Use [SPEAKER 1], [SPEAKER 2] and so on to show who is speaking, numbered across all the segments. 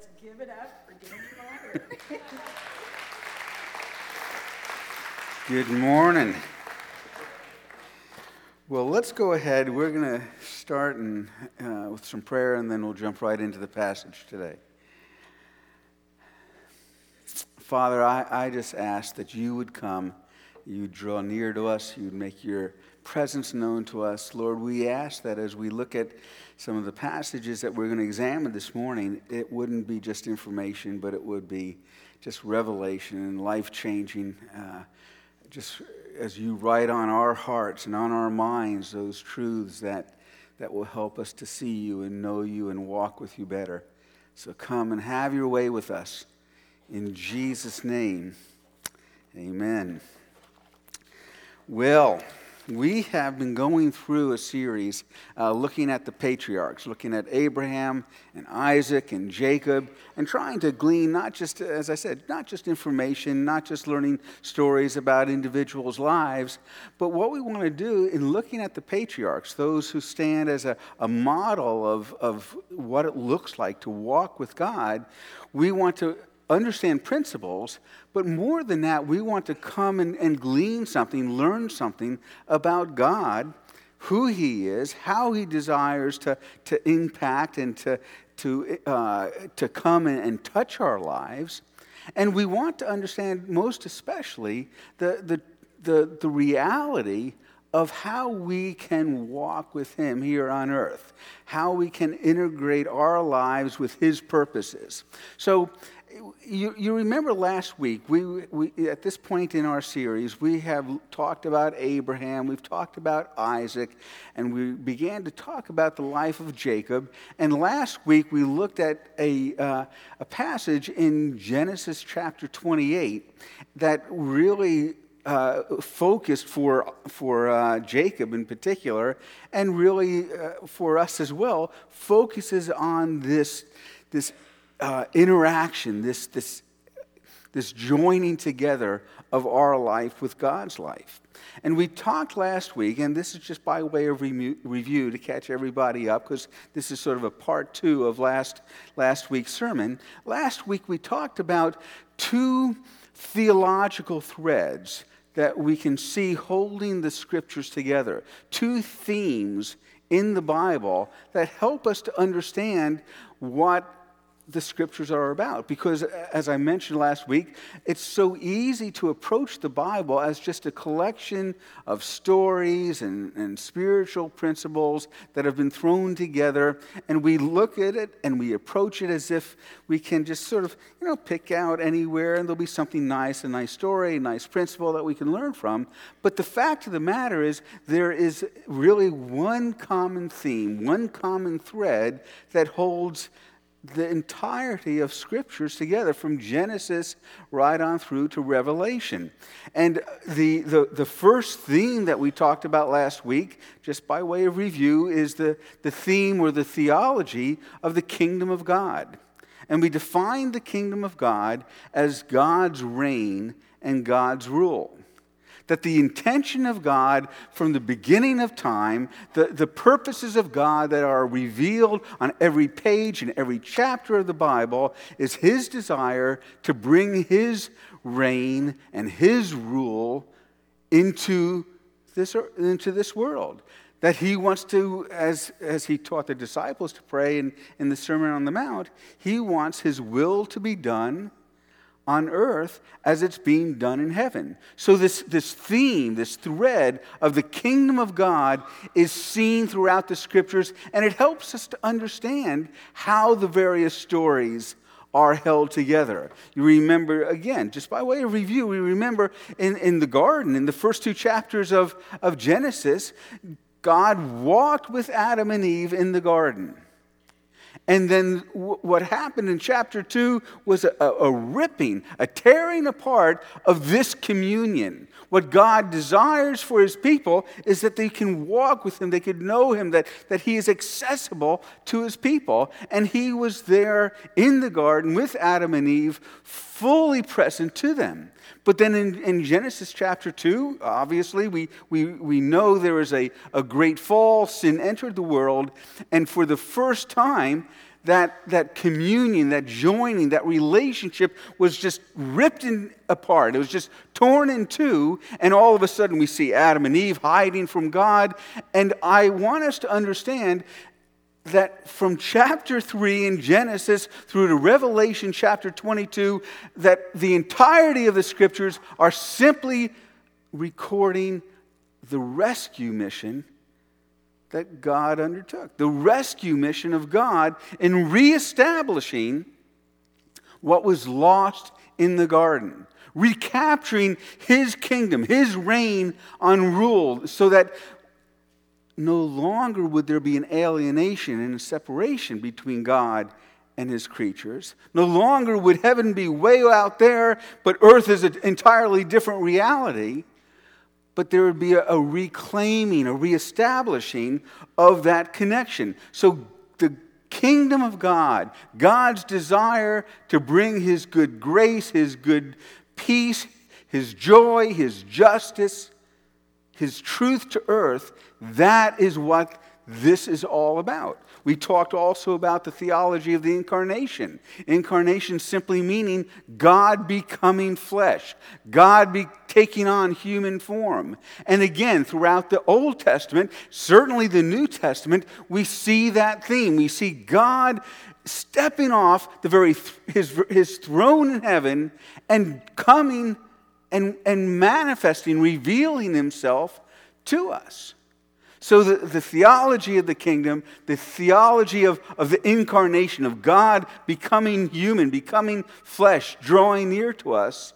[SPEAKER 1] let's give it up for Danny Meyer.
[SPEAKER 2] Good morning. Well, let's go ahead. We're going to start in, uh, with some prayer and then we'll jump right into the passage today. Father, I, I just ask that you would come, you would draw near to us, you would make your presence known to us. Lord, we ask that as we look at some of the passages that we're going to examine this morning, it wouldn't be just information, but it would be just revelation and life changing. Uh, just as you write on our hearts and on our minds those truths that, that will help us to see you and know you and walk with you better. So come and have your way with us. In Jesus' name, amen. Well, we have been going through a series uh, looking at the patriarchs, looking at Abraham and Isaac and Jacob, and trying to glean not just, as I said, not just information, not just learning stories about individuals' lives, but what we want to do in looking at the patriarchs, those who stand as a, a model of, of what it looks like to walk with God, we want to understand principles, but more than that, we want to come and, and glean something, learn something about God, who He is, how He desires to, to impact and to, to, uh, to come and, and touch our lives. And we want to understand, most especially, the, the, the, the reality of how we can walk with Him here on earth, how we can integrate our lives with His purposes. So, you, you remember last week, we, we, at this point in our series, we have talked about Abraham, we've talked about Isaac, and we began to talk about the life of Jacob. And last week, we looked at a, uh, a passage in Genesis chapter 28 that really uh, focused for, for uh, Jacob in particular, and really uh, for us as well, focuses on this, this uh, interaction, this, this, this joining together of our life with God's life. And we talked last week, and this is just by way of re- review to catch everybody up, because this is sort of a part two of last, last week's sermon. Last week we talked about two theological threads that we can see holding the scriptures together, two themes in the Bible that help us to understand what the scriptures are about. Because, as I mentioned last week, it's so easy to approach the Bible as just a collection of stories and, and spiritual principles that have been thrown together. And we look at it and we approach it as if we can just sort of, you know, pick out anywhere and there'll be something nice, a nice story, a nice principle that we can learn from. But the fact of the matter is, there is really one common theme, one common thread that holds the entirety of scriptures together from Genesis right on through to Revelation. And the, the, the first theme that we talked about last week, just by way of review, is the, the theme or the theology of the kingdom of God. And we defined the kingdom of God as God's reign and God's rule that the intention of God from the beginning of time, the, the purposes of God that are revealed on every page and every chapter of the Bible, is His desire to bring His reign and His rule into this, into this world. That He wants to, as, as He taught the disciples to pray in, in the Sermon on the Mount, He wants His will to be done on earth as it's being done in heaven. So, this, this theme, this thread of the kingdom of God is seen throughout the scriptures, and it helps us to understand how the various stories are held together. You remember, again, just by way of review, we remember in, in the garden, in the first two chapters of, of Genesis, God walked with Adam and Eve in the garden. And then w- what happened in chapter 2 was a, a, ripping, a tearing apart of this communion. What God desires for his people is that they can walk with him, they can know him, that, that he is accessible to his people. And he was there in the garden with Adam and Eve, fully present to them. But then in, in, Genesis chapter 2, obviously, we, we, we know there is a, a great fall. Sin entered the world. And for the first time, that, that communion, that joining, that relationship was just ripped in, apart. It was just torn in two, and all of a sudden we see Adam and Eve hiding from God. And I want us to understand that from chapter 3 in Genesis through to Revelation chapter 22, that the entirety of the scriptures are simply recording the rescue mission that God undertook. The rescue mission of God in reestablishing what was lost in the garden, recapturing his kingdom, his reign on rule, so that no longer would there be an alienation and a separation between God and his creatures. No longer would heaven be way out there, but earth is an entirely different reality but there would be a, a reclaiming, a reestablishing of that connection. So the kingdom of God, God's desire to bring his good grace, his good peace, his joy, his justice, his truth to earth, that is what this is all about. We talked also about the theology of the incarnation. Incarnation simply meaning God becoming flesh, God be taking on human form. And again, throughout the Old Testament, certainly the New Testament, we see that theme. We see God stepping off the very his, his throne in heaven and coming and, and manifesting, revealing himself to us. So, the, the theology of the kingdom, the theology of, of the incarnation, of God becoming human, becoming flesh, drawing near to us,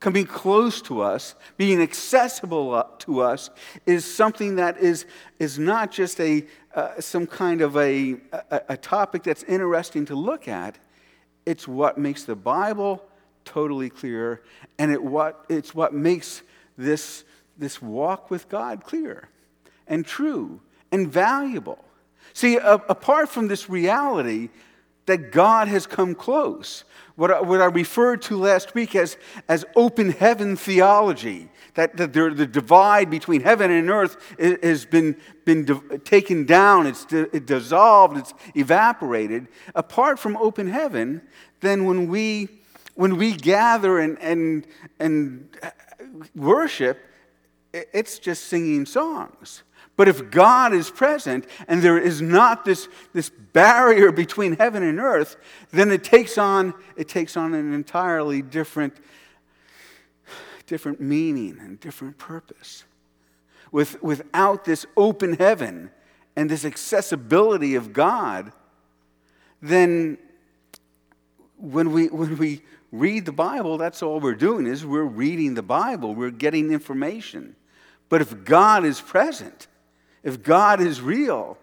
[SPEAKER 2] coming close to us, being accessible to us, is something that is, is not just a, uh, some kind of a, a, a topic that's interesting to look at. It's what makes the Bible totally clear, and it what, it's what makes this, this walk with God clear and true and valuable. See, a, apart from this reality that God has come close, what I, what I referred to last week as, as open heaven theology, that, that there, the divide between heaven and earth has been, been taken down, it's it dissolved, it's evaporated. Apart from open heaven, then when we, when we gather and, and, and worship, it's just singing songs. But if God is present and there is not this, this barrier between heaven and earth, then it takes on, it takes on an entirely different, different meaning and different purpose. With, without this open heaven and this accessibility of God, then when we, when we read the Bible, that's all we're doing is we're reading the Bible, we're getting information. But if God is present, if God is real,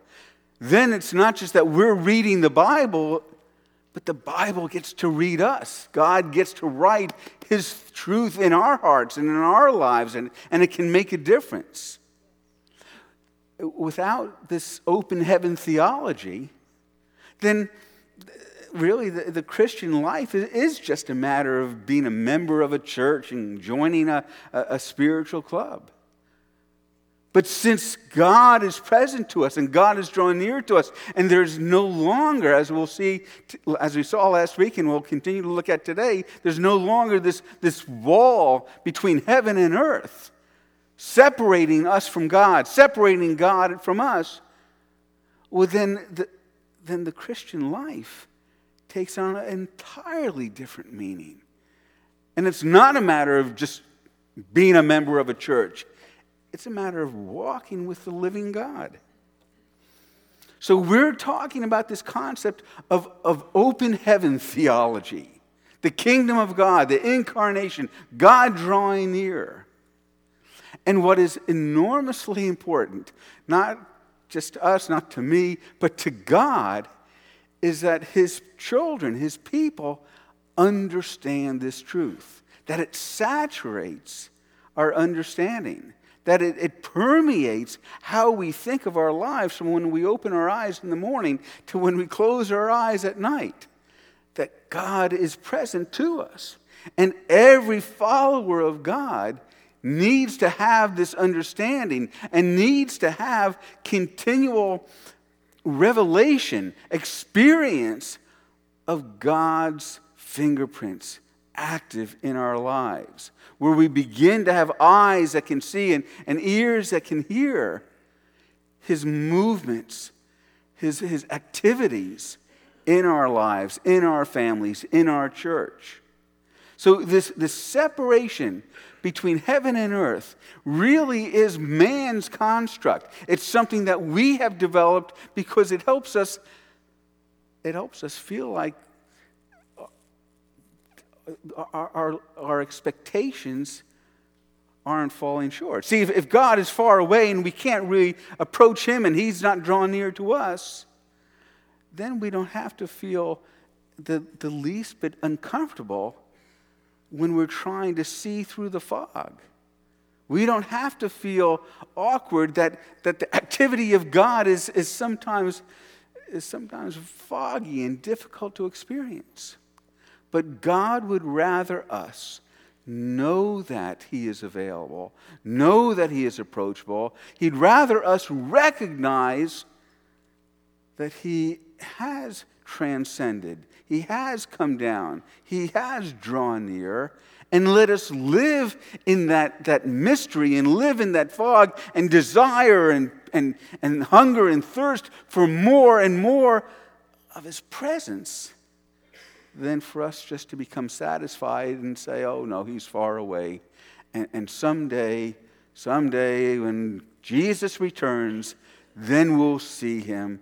[SPEAKER 2] then it's not just that we're reading the Bible, but the Bible gets to read us. God gets to write His truth in our hearts and in our lives, and, and it can make a difference. Without this open heaven theology, then really the, the Christian life is, is, just a matter of being a member of a church and joining a, a, a spiritual club. But since God is present to us and God is drawing near to us, and there's no longer, as we'll see, as we saw last week and we'll continue to look at today, there's no longer this, this wall between heaven and earth, separating us from God, separating God from us. Well, then the, then the Christian life takes on an entirely different meaning. And it's not a matter of just being a member of a church. It's a matter of walking with the living God. So we're talking about this concept of, of open heaven theology, the kingdom of God, the incarnation, God drawing near. And what is enormously important, not just to us, not to me, but to God, is that his children, his people, understand this truth, that it saturates our understanding that it, it, permeates how we think of our lives from when we open our eyes in the morning to when we close our eyes at night. That God is present to us. And every follower of God needs to have this understanding and needs to have continual revelation, experience of God's fingerprints active in our lives, where we begin to have eyes that can see and, and ears that can hear his movements, his, his activities in our lives, in our families, in our church. So, this, this separation between heaven and earth really is man's construct. It's something that we have developed because it helps us, it helps us feel like our, our, our expectations aren't falling short. See, if, if God is far away and we can't really approach Him and He's not drawn near to us, then we don't have to feel the, the least bit uncomfortable when we're trying to see through the fog. We don't have to feel awkward that, that the activity of God is, is, sometimes, is sometimes foggy and difficult to experience. But God would rather us know that He is available, know that He is approachable. He'd rather us recognize that He has transcended, He has come down, He has drawn near. And let us live in that, that mystery and live in that fog and desire and, and, and hunger and thirst for more and more of His presence than for us just to become satisfied and say, oh, no, he's far away. And, and someday, someday, when Jesus returns, then we'll see him.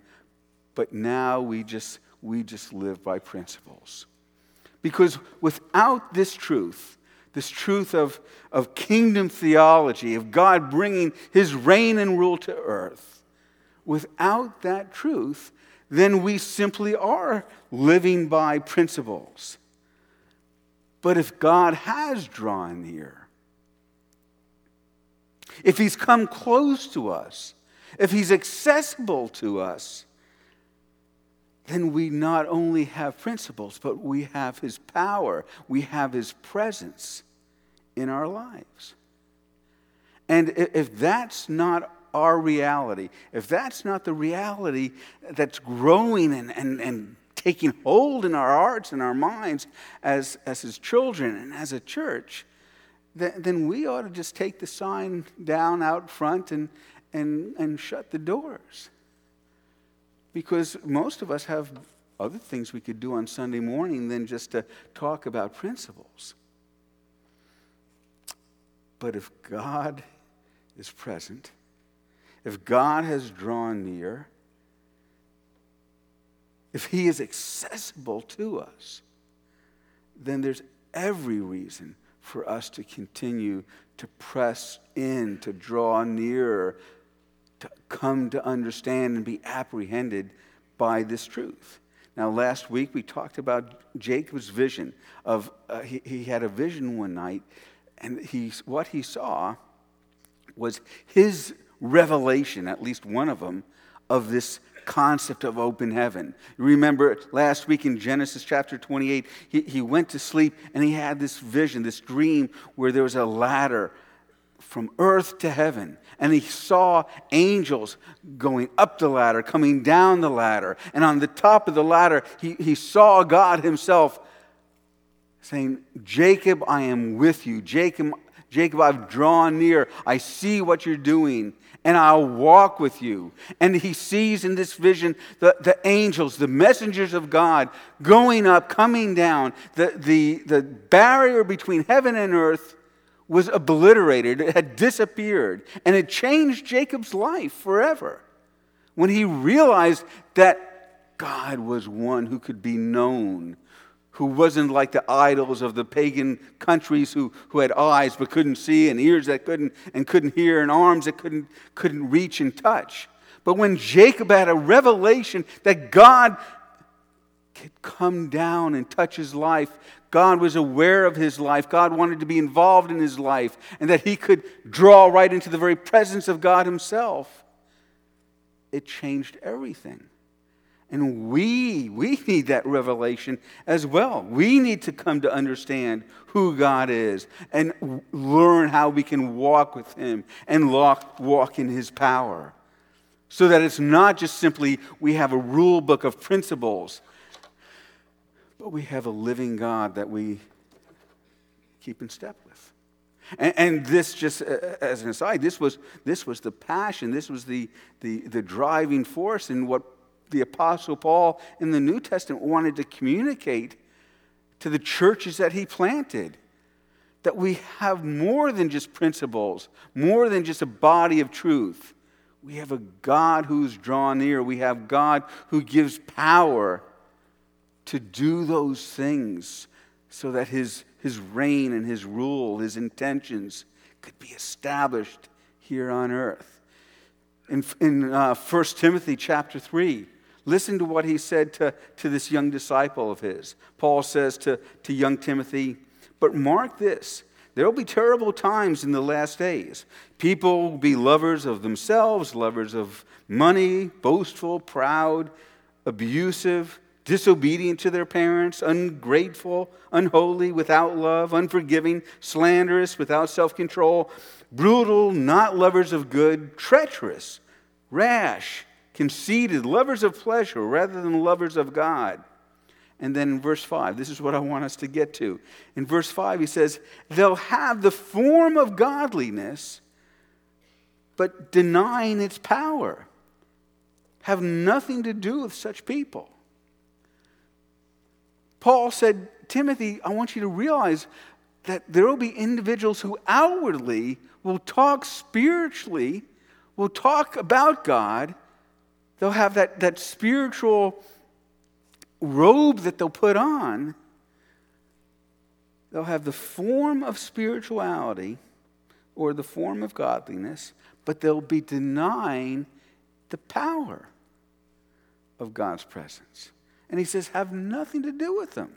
[SPEAKER 2] But now we just, we just live by principles. Because without this truth, this truth of, of kingdom theology, of God bringing his reign and rule to earth, without that truth, then we simply are living by principles. But if God has drawn near, if He's come close to us, if He's accessible to us, then we not only have principles, but we have His power, we have His presence in our lives. And if that's not our reality, if that's not the reality that's growing and, and, and taking hold in our hearts and our minds as, as his children and as a church, then, then we ought to just take the sign down out front and, and, and shut the doors. Because most of us have other things we could do on Sunday morning than just to talk about principles. But if God is present, if God has drawn near, if He is accessible to us, then there's every reason for us to continue to press in, to draw nearer, come to understand and be apprehended by this truth. Now, last week we talked about Jacob's vision of uh, he, he had a vision one night, and he, what he saw was his revelation, at least one of them, of this concept of open heaven. Remember last week in Genesis chapter 28, he, he went to sleep and he had this vision, this dream where there was a ladder from earth to heaven. And he saw angels going up the ladder, coming down the ladder. And on the top of the ladder, he, he saw God himself saying, Jacob, I am with you. Jacob, Jacob, I've drawn near. I see what you're doing and I'll walk with you. And he sees in this vision the, the angels, the messengers of God, going up, coming down. The, the, the barrier between heaven and earth was obliterated, it had disappeared, and it changed Jacob's life forever when he realized that God was one who could be known who wasn't like the idols of the pagan countries who, who had eyes but couldn't see and ears that couldn't and couldn't hear and arms that couldn't, couldn't reach and touch. But when Jacob had a revelation that God could come down and touch his life, God was aware of his life. God wanted to be involved in his life, and that he could draw right into the very presence of God himself. It changed everything. And we, we need that revelation as well. We need to come to understand who God is and learn how we can walk with Him and walk, walk in His power. So that it's not just simply we have a rule book of principles, but we have a living God that we keep in step with. And, and, this, just as an aside, this was, this was the passion, this was the, the, the driving force in what the Apostle Paul in the New Testament wanted to communicate to the churches that he planted. That we have more than just principles, more than just a body of truth. We have a God who's drawn near. We have God who gives power to do those things so that his, his reign and his rule, his intentions could be established here on earth. In, in uh, 1 Timothy chapter 3, Listen to what he said to, to this young disciple of his. Paul says to, to young Timothy, But mark this there will be terrible times in the last days. People will be lovers of themselves, lovers of money, boastful, proud, abusive, disobedient to their parents, ungrateful, unholy, without love, unforgiving, slanderous, without self control, brutal, not lovers of good, treacherous, rash conceited, lovers of pleasure rather than lovers of God. And then in verse 5, this is what I want us to get to. In verse 5, he says, They'll have the form of godliness, but denying its power. Have nothing to do with such people. Paul said, Timothy, I want you to realize that there will be individuals who outwardly will talk spiritually, will talk about God, they'll have that, that spiritual robe that they'll put on. They'll have the form of spirituality or the form of godliness, but they'll be denying the power of God's presence. And he says, have nothing to do with them.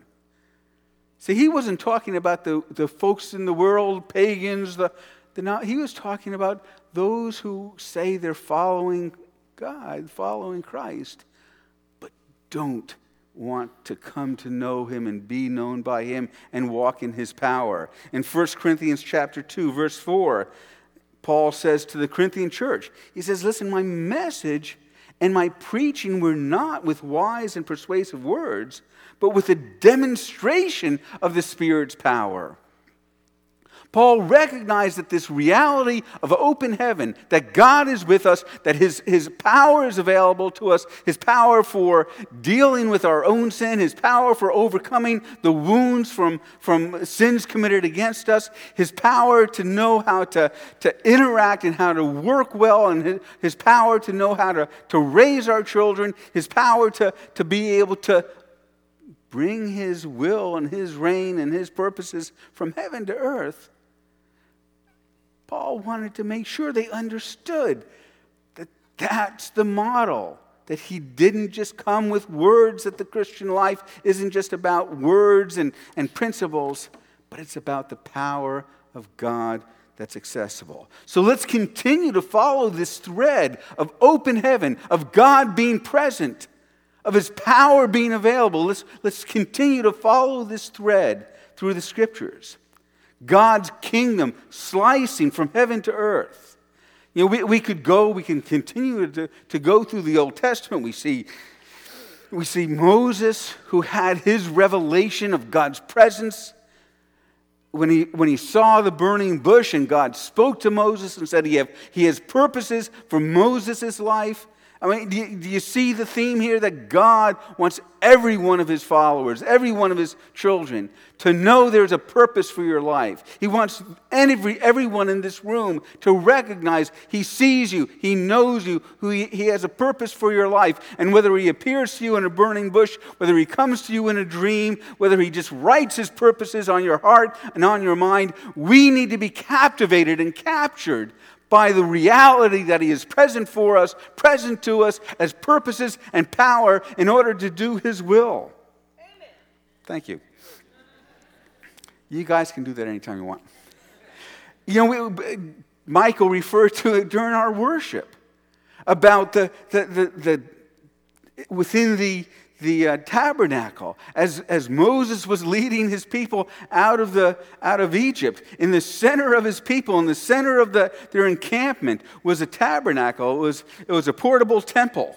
[SPEAKER 2] See, he wasn't talking about the, the folks in the world, pagans, the, the not, he was talking about those who say they're following God, following Christ, but don't want to come to know him and be known by him and walk in his power. In 1 Corinthians chapter 2 verse 4, Paul says to the Corinthian church, he says, "Listen, my message and my preaching were not with wise and persuasive words, but with a demonstration of the Spirit's power." Paul recognized that this reality of open heaven, that God is with us, that his, his power is available to us, His power for dealing with our own sin, His power for overcoming the wounds from, from sins committed against us, His power to know how to, to interact and how to work well, and His, his power to know how to, to raise our children, His power to, to be able to bring His will and His reign and His purposes from heaven to earth Paul wanted to make sure they understood that that's the model. That he didn't just come with words, that the Christian life isn't just about words and, and principles, but it's about the power of God that's accessible. So let's continue to follow this thread of open heaven, of God being present, of his power being available. Let's, let's continue to follow this thread through the scriptures. God's kingdom slicing from heaven to earth. You know, we, we could go, we can continue to, to go through the Old Testament. We see, we see Moses who had his revelation of God's presence. When he, when he saw the burning bush and God spoke to Moses and said he, have, he has purposes for Moses' life, I mean, do you, do you, see the theme here that God wants every one of his followers, every one of his children, to know there's a purpose for your life? He wants every, everyone in this room to recognize he sees you, he knows you, who he, he has a purpose for your life. And whether he appears to you in a burning bush, whether he comes to you in a dream, whether he just writes his purposes on your heart and on your mind, we need to be captivated and captured by the reality that He is present for us, present to us as purposes and power in order to do His will. Amen. Thank you. You guys can do that anytime you want. You know, we, Michael referred to it during our worship about the, the, the, the within the, the uh, tabernacle as, as Moses was leading his people out of, the, out of Egypt. In the center of his people, in the center of the, their encampment, was a tabernacle. It was, it was a portable temple.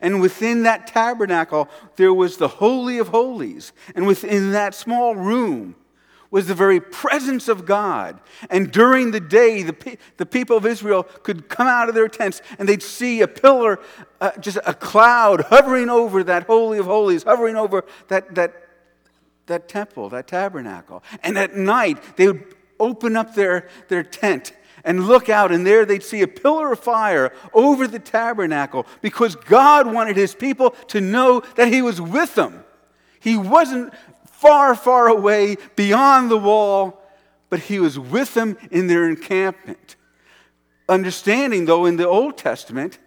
[SPEAKER 2] And within that tabernacle, there was the Holy of Holies. And within that small room, was the very presence of God. And during the day, the, pe- the people of Israel could come out of their tents and they'd see a pillar, uh, just a cloud hovering over that Holy of Holies, hovering over that, that, that temple, that tabernacle. And at night, they would open up their, their tent and look out, and there they'd see a pillar of fire over the tabernacle because God wanted his people to know that he was with them. He wasn't far, far away beyond the wall, but he was with them in their encampment. Understanding, though, in the Old Testament,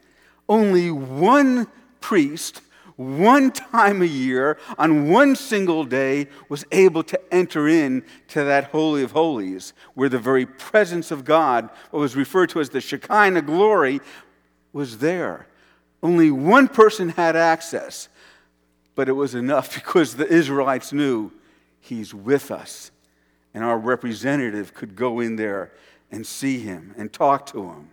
[SPEAKER 2] only one priest, one time a year, on one single day, was able to enter in to that Holy of Holies, where the very presence of God, what was referred to as the Shekinah glory, was there. Only one person had access. But it was enough because the Israelites knew He's with us. And our representative could go in there and see Him and talk to Him.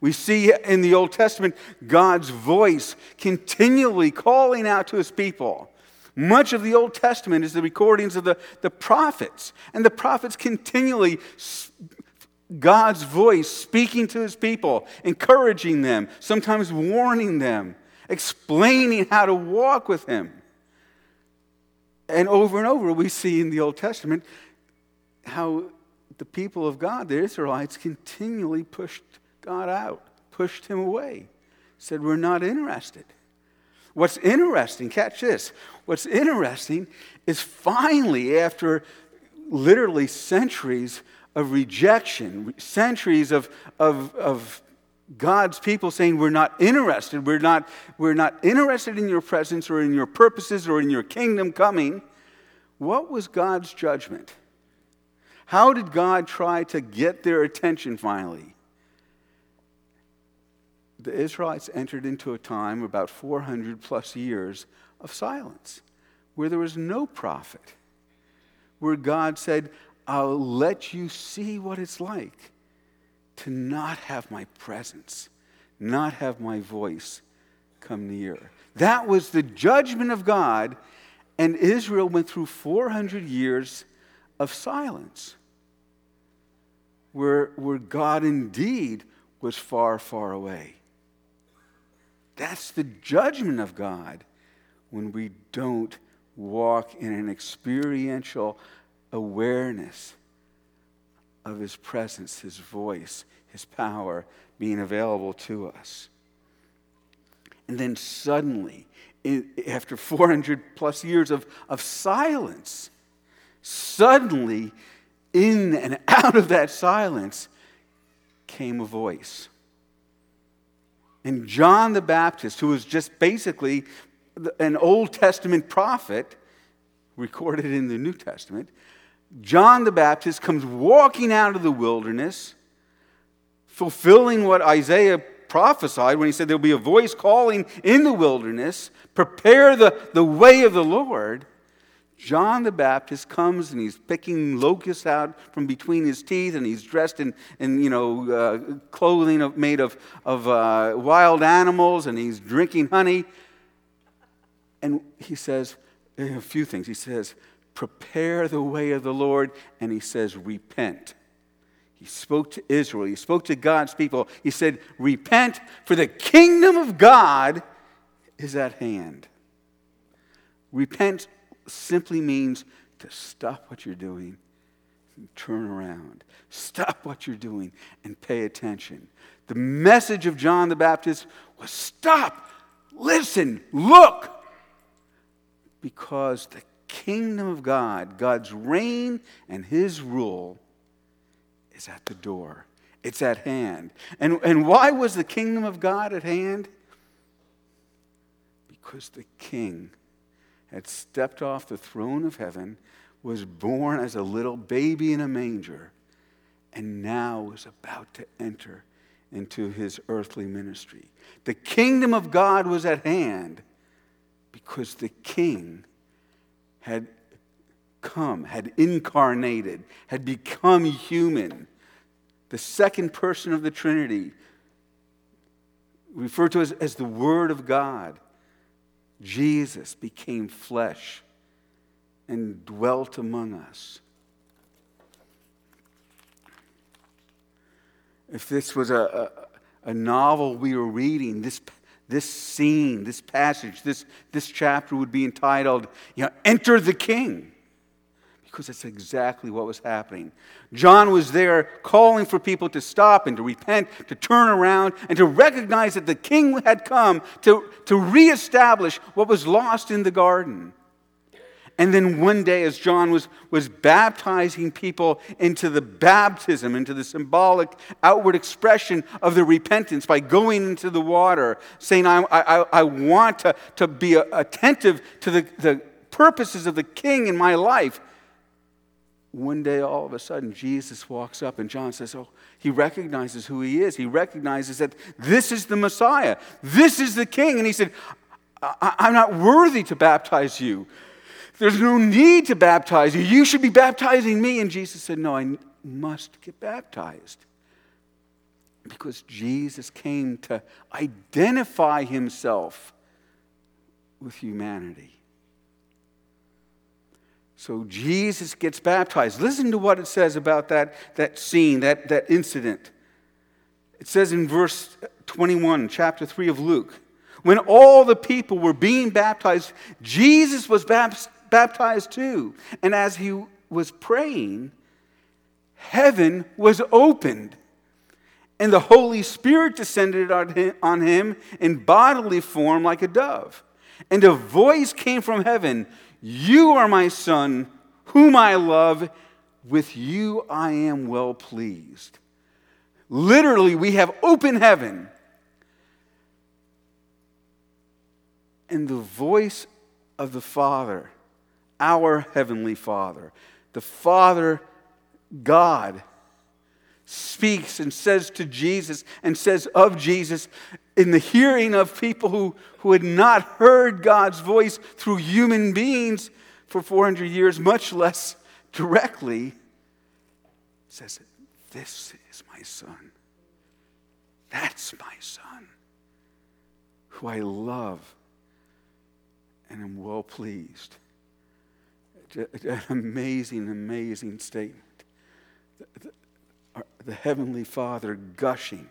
[SPEAKER 2] We see in the Old Testament God's voice continually calling out to His people. Much of the Old Testament is the recordings of the, the prophets. And the prophets continually God's voice speaking to his people, encouraging them, sometimes warning them, explaining how to walk with Him. And over and over, we see in the Old Testament how the people of God, the Israelites, continually pushed God out, pushed Him away, said, We're not interested. What's interesting, catch this, what's interesting is finally, after literally centuries of rejection, centuries of, of, of God's people saying, We're not interested. We're not, we're not interested in your presence or in your purposes or in your kingdom coming. What was God's judgment? How did God try to get their attention finally? The Israelites entered into a time, about 400 plus years, of silence, where there was no prophet, where God said, I'll let you see what it's like to not have my presence, not have my voice come near. That was the judgment of God, and Israel went through 400 years of silence, where, where God indeed was far, far away. That's the judgment of God when we don't walk in an experiential awareness of His presence, His voice, His power being available to us. And then suddenly, after 400 plus years of, of silence, suddenly, in and out of that silence, came a voice. And John the Baptist, who was just basically an Old Testament prophet, recorded in the New Testament, John the Baptist comes walking out of the wilderness, fulfilling what Isaiah prophesied when he said there'll be a voice calling in the wilderness, prepare the, the way of the Lord. John the Baptist comes and he's picking locusts out from between his teeth, and he's dressed in, in you know, uh, clothing of, made of, of uh, wild animals, and he's drinking honey. And he says a few things. He says, prepare the way of the Lord, and he says, repent. He spoke to Israel, he spoke to God's people. He said, Repent, for the kingdom of God is at hand. Repent simply means to stop what you're doing turn around. Stop what you're doing and pay attention. The message of John the Baptist was stop, listen, look, because the kingdom of God, God's reign and his rule, is at the door. It's at hand. And, and why was the kingdom of God at hand? Because the king had stepped off the throne of heaven, was born as a little baby in a manger, and now was about to enter into his earthly ministry. The kingdom of God was at hand because the king had come, had incarnated, had become human. The second person of the Trinity, referred to as, as the Word of God, Jesus became flesh and dwelt among us. If this was a, a, a novel we were reading, this, this scene, this passage, this, this chapter would be entitled, you know, Enter the King. Because that's exactly what was happening. John was there calling for people to stop and to repent, to turn around, and to recognize that the king had come to, to reestablish what was lost in the garden. And then one day, as John was, was baptizing people into the baptism, into the symbolic outward expression of the repentance by going into the water, saying, I, I, I want to, to be attentive to the, the purposes of the king in my life. One day, all of a sudden, Jesus walks up, and John says, Oh, he recognizes who he is. He recognizes that this is the Messiah, this is the king. And he said, I'm not worthy to baptize you. There's no need to baptize you. You should be baptizing me. And Jesus said, No, I must get baptized. Because Jesus came to identify himself with humanity. So Jesus gets baptized. Listen to what it says about that, that scene, that, that incident. It says in verse 21, chapter 3 of Luke, when all the people were being baptized, Jesus was baptized baptized too. And as he was praying, heaven was opened. And the Holy Spirit descended on him in bodily form like a dove. And a voice came from heaven You are my Son, whom I love. With you I am well pleased. Literally, we have open heaven. And the voice of the Father our Heavenly Father. The Father, God, speaks and says to Jesus and says of Jesus in the hearing of people who, who had not heard God's voice through human beings for 400 years, much less directly, says, This is my son. That's my son, who I love and am well pleased an amazing, amazing statement. The, Heavenly Father gushing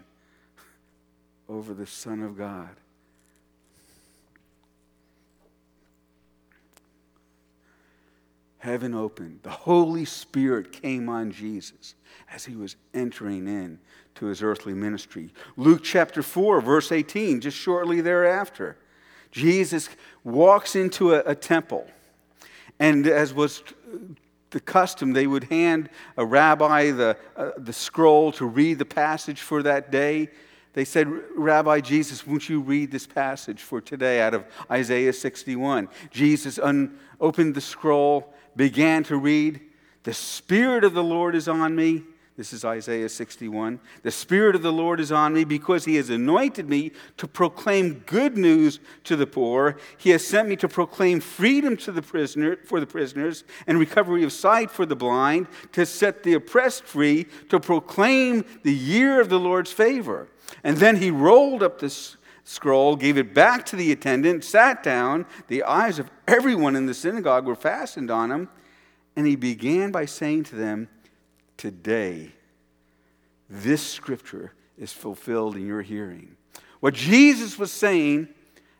[SPEAKER 2] over the Son of God. Heaven opened. The Holy Spirit came on Jesus as he was entering in to his earthly ministry. Luke chapter 4, verse 18, just shortly thereafter, Jesus walks into a, a temple and as was the custom, they would hand a rabbi the, uh, the scroll to read the passage for that day. They said, Rabbi Jesus, won't you read this passage for today out of Isaiah 61? Jesus un- opened the scroll, began to read, The Spirit of the Lord is on me this is Isaiah 61. The Spirit of the Lord is on me because He has anointed me to proclaim good news to the poor. He has sent me to proclaim freedom to the prisoner, for the prisoners and recovery of sight for the blind, to set the oppressed free, to proclaim the year of the Lord's favor. And then He rolled up this scroll, gave it back to the attendant, sat down. The eyes of everyone in the synagogue were fastened on him. And he began by saying to them, today, this scripture is fulfilled in your hearing. What Jesus was saying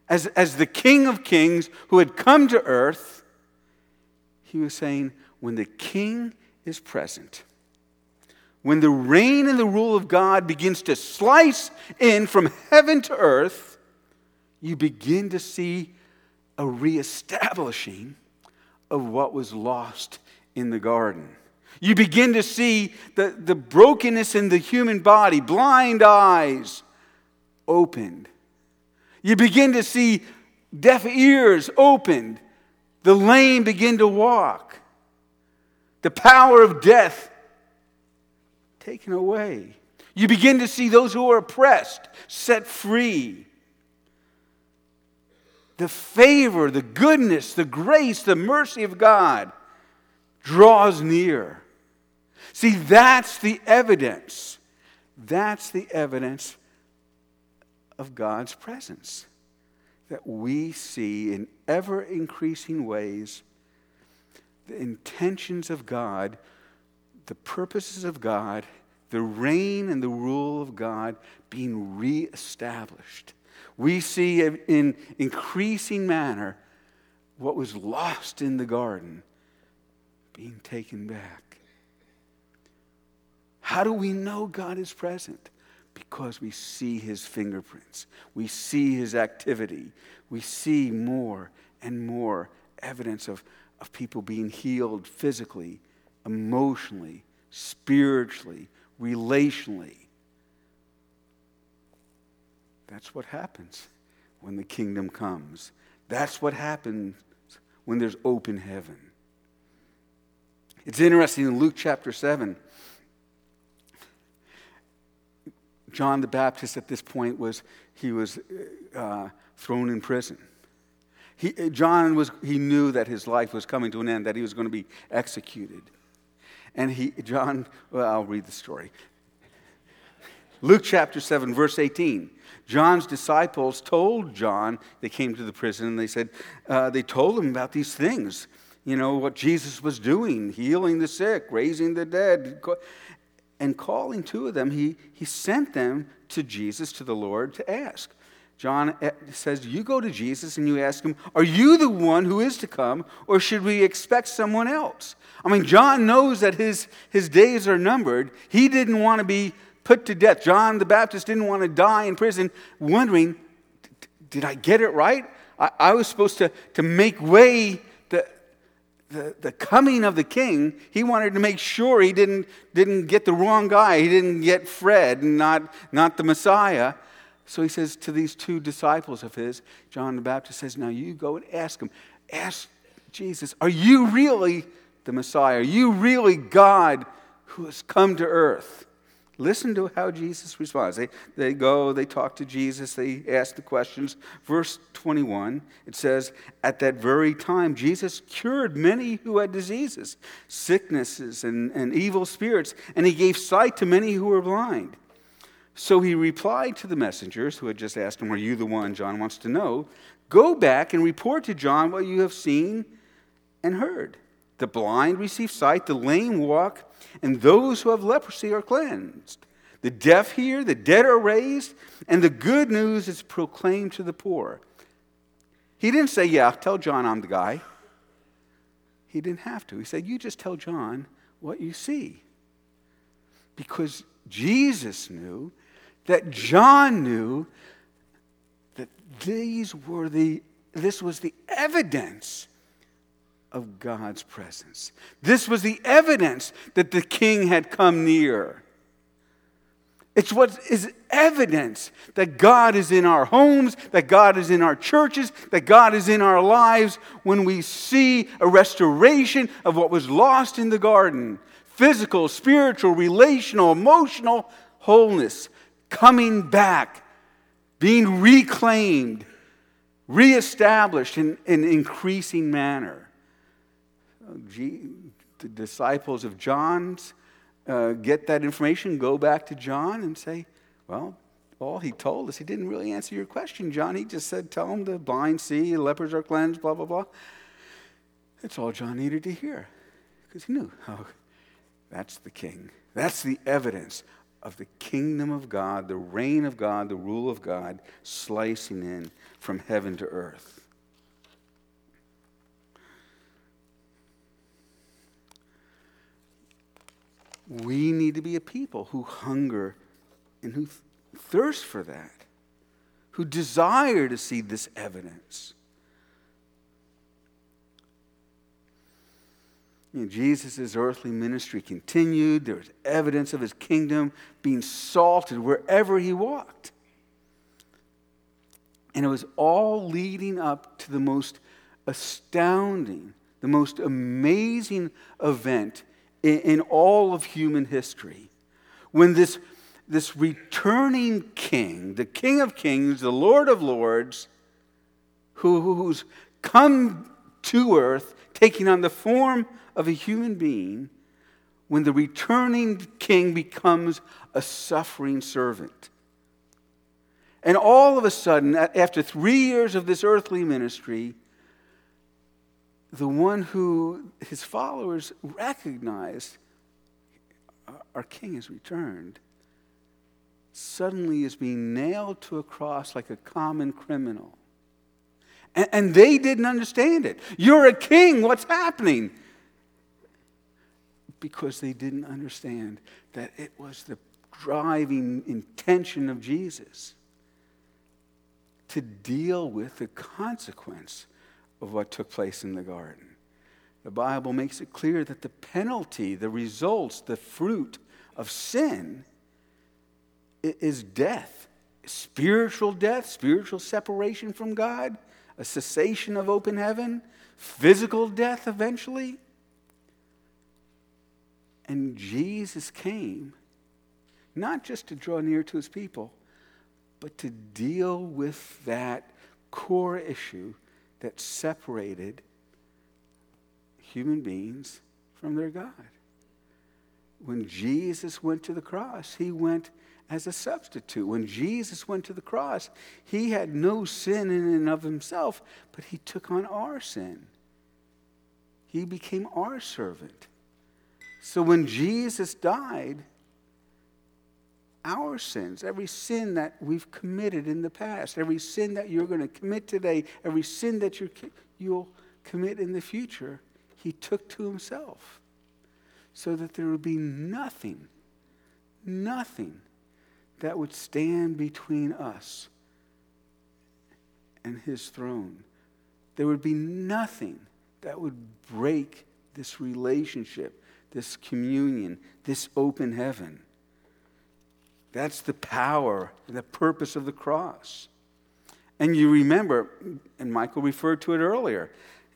[SPEAKER 2] as, as the King of Kings who had come to earth, he was saying, when the King is present, when the reign and the rule of God begins to slice in from heaven to earth, you begin to see a reestablishing of what was lost in the garden. You begin to see the, the brokenness in the human body, blind eyes opened. You begin to see deaf ears opened, the lame begin to walk, the power of death taken away. You begin to see those who are oppressed set free. The favor, the goodness, the grace, the mercy of God draws near. See, that's the evidence. That's the evidence of God's presence that we see in ever increasing ways the intentions of God, the purposes of God, the reign and the rule of God being reestablished. We see in increasing manner what was lost in the garden being taken back. How do we know God is present? Because we see his fingerprints, we see his activity, we see more and more evidence of, of people being healed physically, emotionally, spiritually, relationally. That's what happens when the kingdom comes. That's what happens when there's open heaven. It's interesting in Luke chapter 7. John the Baptist at this point was he was uh, thrown in prison. He, John was he knew that his life was coming to an end, that he was going to be executed. And he John, well, I'll read the story. Luke chapter 7, verse 18. John's disciples told John, they came to the prison and they said, uh, they told him about these things. You know, what Jesus was doing, healing the sick, raising the dead. And calling two of them, he, he sent them to Jesus, to the Lord, to ask. John eh, says, You go to Jesus and you ask him, Are you the one who is to come, or should we expect someone else? I mean, John knows that his, his days are numbered. He didn't want to be put to death. John the Baptist didn't want to die in prison, wondering, Did I get it right? I, I was supposed to, to make way the, the coming of the king, he wanted to make sure he didn't, didn't get the wrong guy. He didn't get Fred, not, not the Messiah. So he says to these two disciples of his, John the Baptist says, Now you go and ask him. Ask Jesus, Are you really the Messiah? Are you really God who has come to earth? Listen to how Jesus responds. They, they go, they talk to Jesus, they ask the questions. Verse 21, it says, At that very time, Jesus cured many who had diseases, sicknesses, and, and evil spirits, and he gave sight to many who were blind. So he replied to the messengers who had just asked him, Are you the one John wants to know? Go back and report to John what you have seen and heard. The blind receive sight, the lame walk and those who have leprosy are cleansed. The deaf hear, the dead are raised, and the good news is proclaimed to the poor. He didn't say, Yeah, tell John I'm the guy. He didn't have to. He said, You just tell John what you see. Because Jesus knew that John knew that these were the, this was the evidence of God's presence. This was the evidence that the king had come near. It's what is evidence that God is in our homes, that God is in our churches, that God is in our lives when we see a restoration of what was lost in the garden physical, spiritual, relational, emotional wholeness coming back, being reclaimed, reestablished in an increasing manner the disciples of John's uh, get that information, go back to John and say, well, all he told us, he didn't really answer your question, John. He just said, tell them the blind see, lepers are cleansed, blah, blah, blah. That's all John needed to hear because he knew, oh, that's the king. That's the evidence of the kingdom of God, the reign of God, the rule of God slicing in from heaven to earth. We need to be a people who hunger and who thirst for that, who desire to see this evidence. You know, Jesus' earthly ministry continued. There was evidence of his kingdom being salted wherever he walked. And it was all leading up to the most astounding, the most amazing event in, in all of human history when this this returning king, the King of Kings, the Lord of Lords, who, who's come to earth taking on the form of a human being, when the returning king becomes a suffering servant. And all of a sudden, after three years of this earthly ministry, the one who his followers recognized our king has returned suddenly is being nailed to a cross like a common criminal. And, and they didn't understand it. You're a king, what's happening? Because they didn't understand that it was the driving intention of Jesus to deal with the consequence of what took place in the garden. The Bible makes it clear that the penalty, the results, the fruit of sin is death spiritual death, spiritual separation from God, a cessation of open heaven, physical death eventually. And Jesus came not just to draw near to his people, but to deal with that core issue that separated human beings from their God. When Jesus went to the cross, he went as a substitute. When Jesus went to the cross, he had no sin in and of himself, but he took on our sin. He became our servant. So when Jesus died, our sins, every sin that we've committed in the past, every sin that you're going to commit today, every sin that you will commit in the future, he took to himself so that there would be nothing, nothing that would stand between us and his throne. There would be nothing that would break this relationship, this communion, this open heaven. That's the power and the purpose of the cross. And you remember, and Michael referred to it earlier,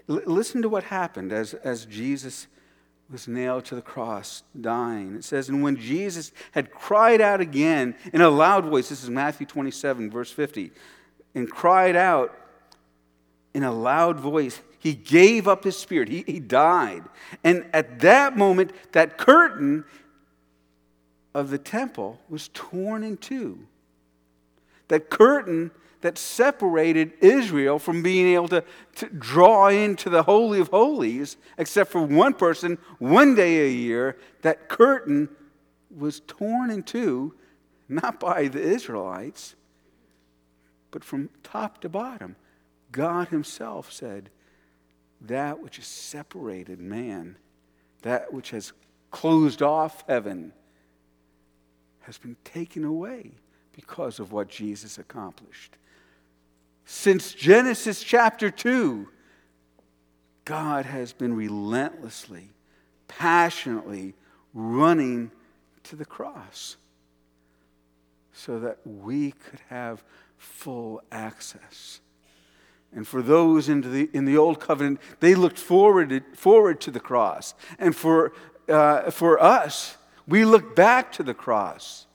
[SPEAKER 2] l- listen to what happened as, as Jesus was nailed to the cross, dying. It says, And when Jesus had cried out again in a loud voice, this is Matthew 27, verse 50, and cried out in a loud voice, he gave up his spirit. He, he died. And at that moment, that curtain of the temple was torn in two. That curtain that separated Israel from being able to, to draw into the Holy of Holies, except for one person, one day a year, that curtain was torn in two, not by the Israelites, but from top to bottom. God Himself said, That which has separated man, that which has closed off heaven, has been taken away because of what Jesus accomplished. Since Genesis chapter 2, God has been relentlessly, passionately running to the cross so that we could have full access. And for those in the, in the Old Covenant, they looked forward forward to the cross. And for, uh, for us, we look back to the cross.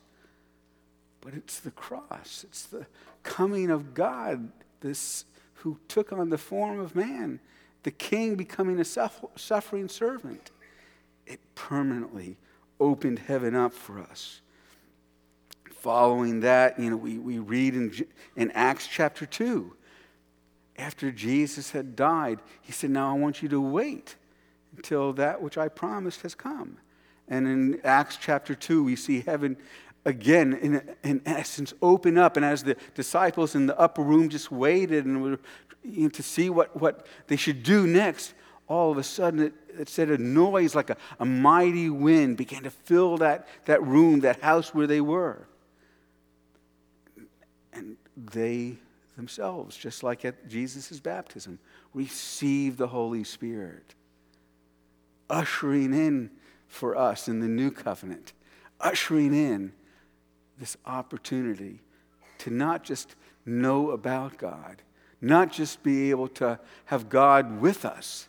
[SPEAKER 2] But it's the cross, it's the coming of God, this who took on the form of man, the king becoming a suffering servant. It permanently opened heaven up for us. Following that, you know, we, we read in, in Acts chapter 2. After Jesus had died, he said, Now I want you to wait until that which I promised has come. And in Acts chapter 2, we see heaven again, in, in essence, open up. And as the disciples in the upper room just waited and were you know, to see what, what they should do next, all of a sudden it, it said a noise like a, a mighty wind began to fill that, that room, that house where they were. And they themselves, just like at Jesus' baptism, received the Holy Spirit, ushering in for us in the new covenant, ushering in this opportunity to not just know about God, not just be able to have God with us,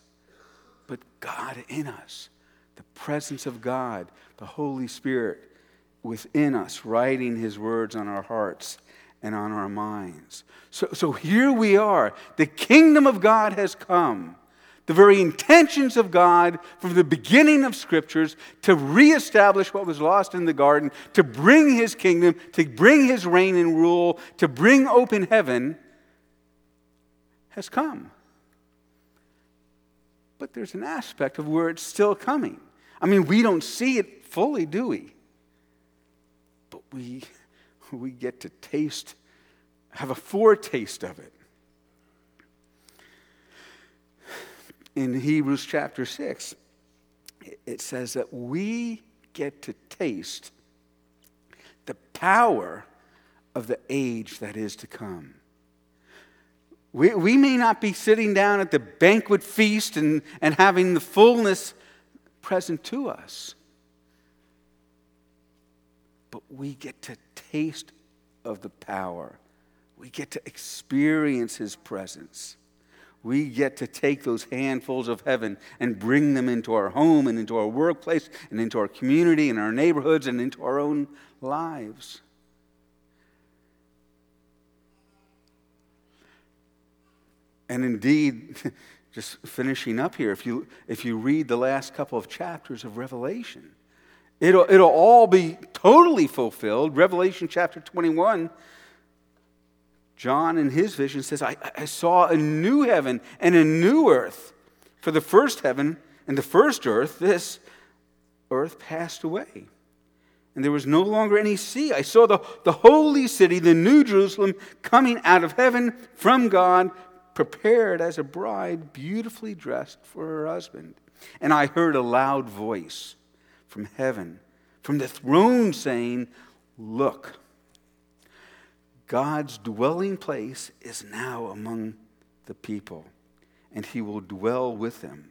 [SPEAKER 2] but God in us. The presence of God, the Holy Spirit within us, writing his words on our hearts and on our minds. So, so here we are. The kingdom of God has come. The very intentions of God from the beginning of scriptures to reestablish what was lost in the garden, to bring his kingdom, to bring his reign and rule, to bring open heaven has come. But there's an aspect of where it's still coming. I mean, we don't see it fully, do we? But we, we get to taste, have a foretaste of it. In Hebrews chapter 6, it says that we get to taste the power of the age that is to come. We, we may not be sitting down at the banquet feast and, and having the fullness present to us, but we get to taste of the power. We get to experience His presence. We get to take those handfuls of heaven and bring them into our home and into our workplace and into our community and our neighborhoods and into our own lives. And indeed, just finishing up here, if you, if you read the last couple of chapters of Revelation, it'll, it'll all be totally fulfilled. Revelation chapter 21, John in his vision says, I, I saw a new heaven and a new earth. For the first heaven and the first earth, this earth passed away. And there was no longer any sea. I saw the, the holy city, the new Jerusalem, coming out of heaven from God, prepared as a bride, beautifully dressed for her husband. And I heard a loud voice from heaven, from the throne, saying, Look, God's dwelling place is now among the people, and he will dwell with them.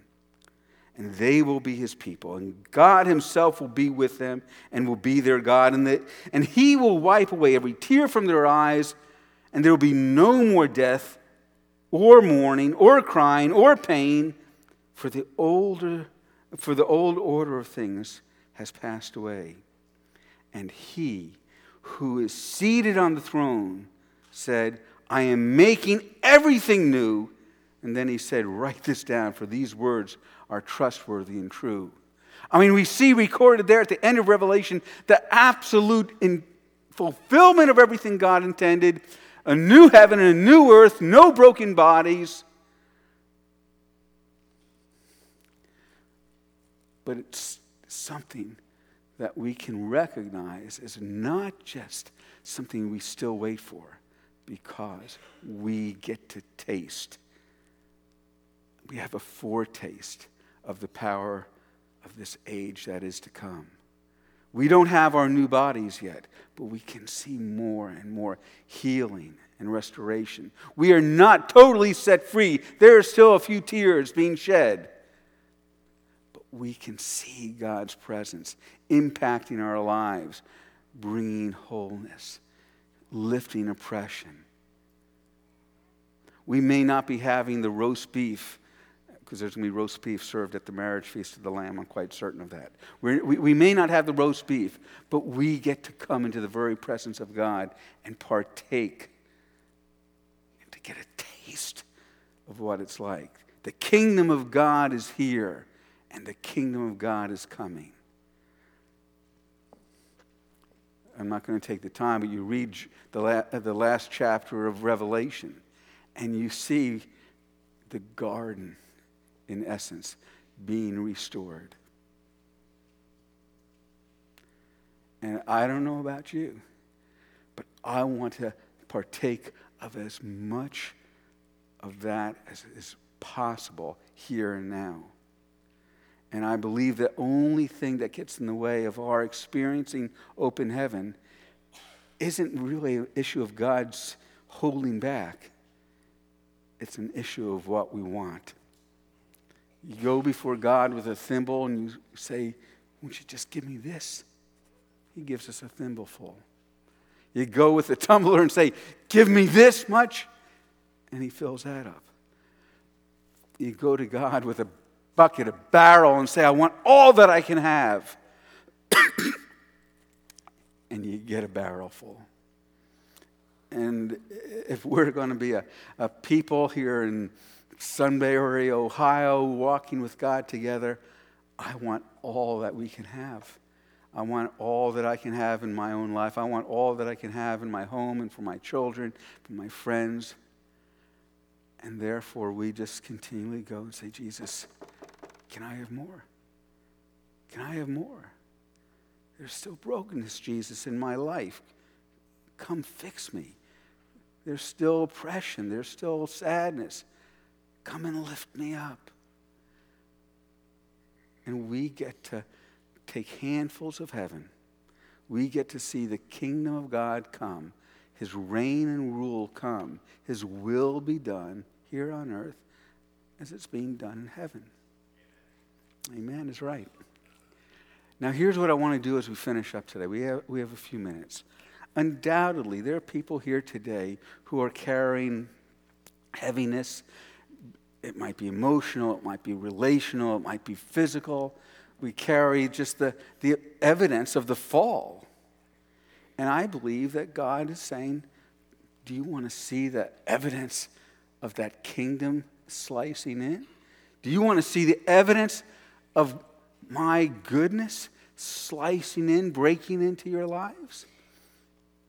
[SPEAKER 2] And they will be his people, and God himself will be with them and will be their God. And, that, and he will wipe away every tear from their eyes, and there will be no more death or mourning or crying or pain, for the older for the old order of things has passed away. And he who is seated on the throne said, I am making everything new. And then he said, Write this down, for these words are trustworthy and true. I mean, we see recorded there at the end of Revelation the absolute fulfillment of everything God intended a new heaven and a new earth, no broken bodies. But it's something that we can recognize is not just something we still wait for, because we get to taste. We have a foretaste of the power of this age that is to come. We don't have our new bodies yet, but we can see more and more healing and restoration. We are not totally set free. There are still a few tears being shed. We can see God's presence impacting our lives, bringing wholeness, lifting oppression. We may not be having the roast beef because there's going to be roast beef served at the marriage feast of the Lamb. I'm quite certain of that. we we, may not have the roast beef, but we get to come into the very presence of God and partake and to get a taste of what it's like. The kingdom of God is here, and the kingdom of God is coming. I'm not going to take the time, but you read the, la- uh, the last chapter of Revelation, and you see the garden in essence, being restored. And I don't know about you, but I want to partake of as much of that as is possible here and now. And I believe the only thing that gets in the way of our experiencing open heaven isn't really an issue of God's holding back, it's an issue of what we want. You go before God with a thimble and you say, Won't you just give me this? He gives us a thimbleful. You go with a tumbler and say, Give me this much, and He fills that up. You go to God with a bucket, a barrel, and say, I want all that I can have. and you get a barrel full. And if we're going to be a, a people here in Sunbury, Ohio, walking with God together, I want all that we can have. I want all that I can have in my own life. I want all that I can have in my home and for my children, for my friends. And therefore, we just continually go and say, Jesus, can I have more? Can I have more? There's still brokenness, Jesus, in my life. Come fix me. There's still oppression. There's still sadness. Come and lift me up. And we get to take handfuls of heaven. We get to see the kingdom of God come, his reign and rule come, his will be done here on earth as it's being done in heaven. Amen is right. Now, here's what I want to do as we finish up today. We have, we have a few minutes. Undoubtedly, there are people here today who are carrying heaviness. It might be emotional, it might be relational, it might be physical. We carry just the, the evidence of the fall. And I believe that God is saying, Do you want to see the evidence of that kingdom slicing in? Do you want to see the evidence of my goodness slicing in, breaking into your lives?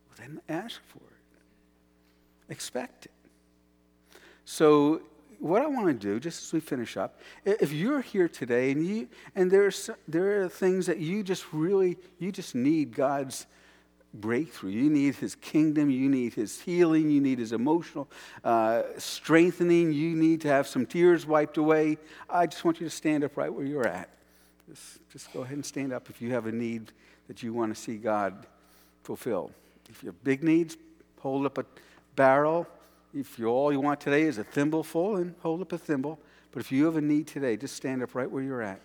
[SPEAKER 2] Well, then ask for it, expect it. So, what I want to do, just as we finish up, if you're here today and you and there's there are things that you just really you just need God's breakthrough. You need His kingdom. You need His healing. You need His emotional uh, strengthening. You need to have some tears wiped away. I just want you to stand up right where you're at. Just, just go ahead and stand up if you have a need that you want to see God fulfill. If you have big needs, hold up a barrel. If you, all you want today is a thimble full, and hold up a thimble. But if you have a need today, just stand up right where you're at.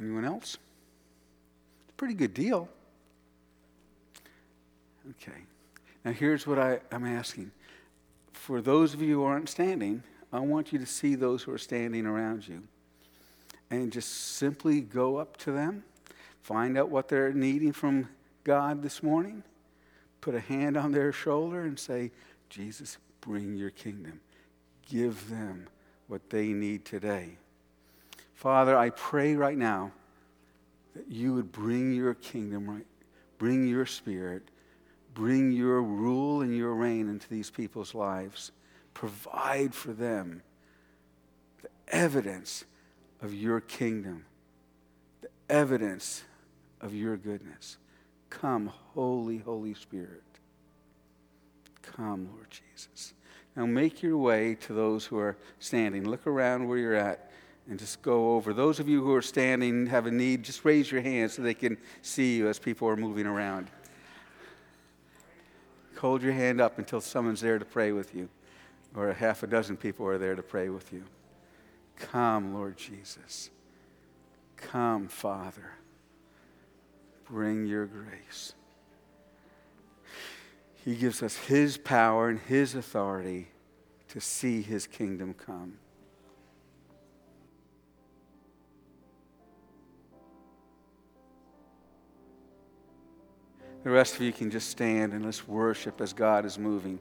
[SPEAKER 2] Anyone else? Pretty good deal. Okay. Now, here's what I, I'm asking. For those of you who aren't standing, I want you to see those who are standing around you and just simply go up to them, find out what they're needing from God this morning, put a hand on their shoulder, and say, Jesus, bring your kingdom. Give them what they need today. Father, I pray right now that you would bring your kingdom right, bring your spirit, bring your rule and your reign into these people's lives. Provide for them the evidence of your kingdom, the evidence of your goodness. Come, Holy, Holy Spirit. Come, Lord Jesus. Now make your way to those who are standing. Look around where you're at and just go over. Those of you who are standing, have a need, just raise your hand so they can see you as people are moving around. Hold your hand up until someone's there to pray with you, or a half a dozen people are there to pray with you. Come, Lord Jesus. Come, Father. Bring your grace. He gives us His power and His authority to see His kingdom come. The rest of you can just stand and let's worship as God is moving.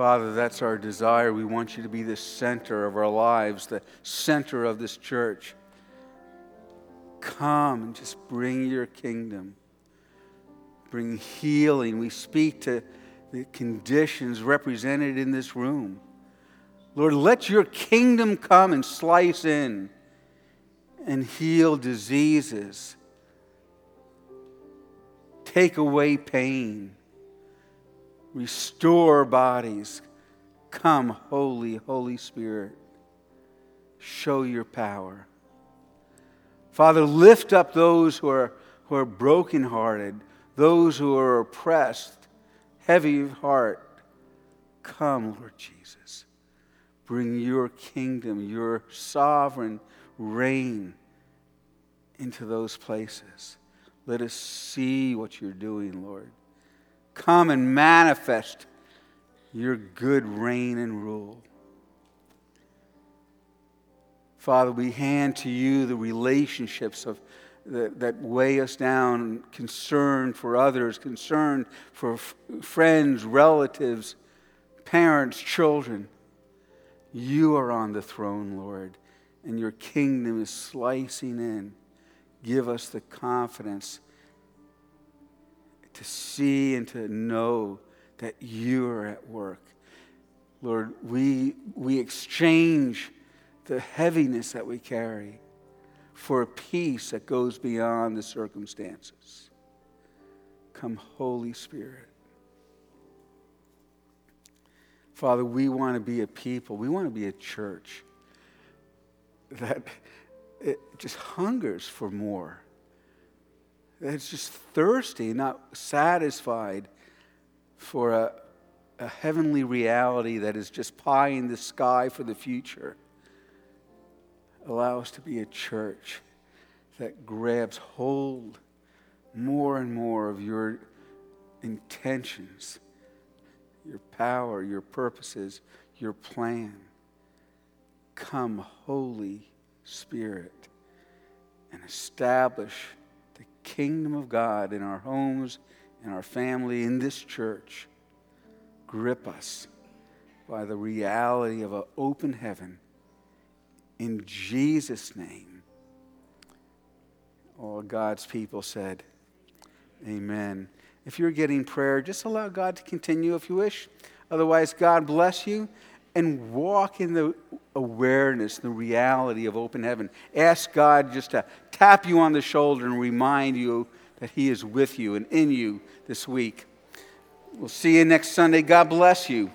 [SPEAKER 2] Father, that's our desire. We want you to be the center of our lives, the center of this church. Come and just bring your kingdom. Bring healing. We speak to the conditions represented in this room. Lord, let your kingdom come and slice in and heal diseases, take away pain, restore bodies. Come, Holy, Holy Spirit, show your power. Father, lift up those who are, who are brokenhearted, those who are oppressed, heavy of heart. Come, Lord Jesus. Bring your kingdom, your sovereign reign into those places. Let us see what you're doing, Lord. Come and manifest your good reign and rule. Father, we hand to you the relationships of, that, that weigh us down, concern for others, concern for f- friends, relatives, parents, children. You are on the throne, Lord, and your kingdom is slicing in. Give us the confidence to see and to know that you are at work. Lord, we, we exchange the heaviness that we carry for a peace that goes beyond the circumstances. Come, Holy Spirit. Father, we want to be a people, we want to be a church that just hungers for more. It's just thirsty, not satisfied for a, a heavenly reality that is just pie in the sky for the future. Allow us to be a church that grabs hold more and more of your intentions, your power, your purposes, your plan. Come, Holy Spirit, and establish kingdom of God in our homes, in our family, in this church. Grip us by the reality of an open heaven. In Jesus' name. All God's people said, Amen. If you're getting prayer, just allow God to continue if you wish. Otherwise, God bless you and walk in the awareness, the reality of open heaven. Ask God just to tap you on the shoulder and remind you that He is with you and in you this week. We'll see you next Sunday. God bless you.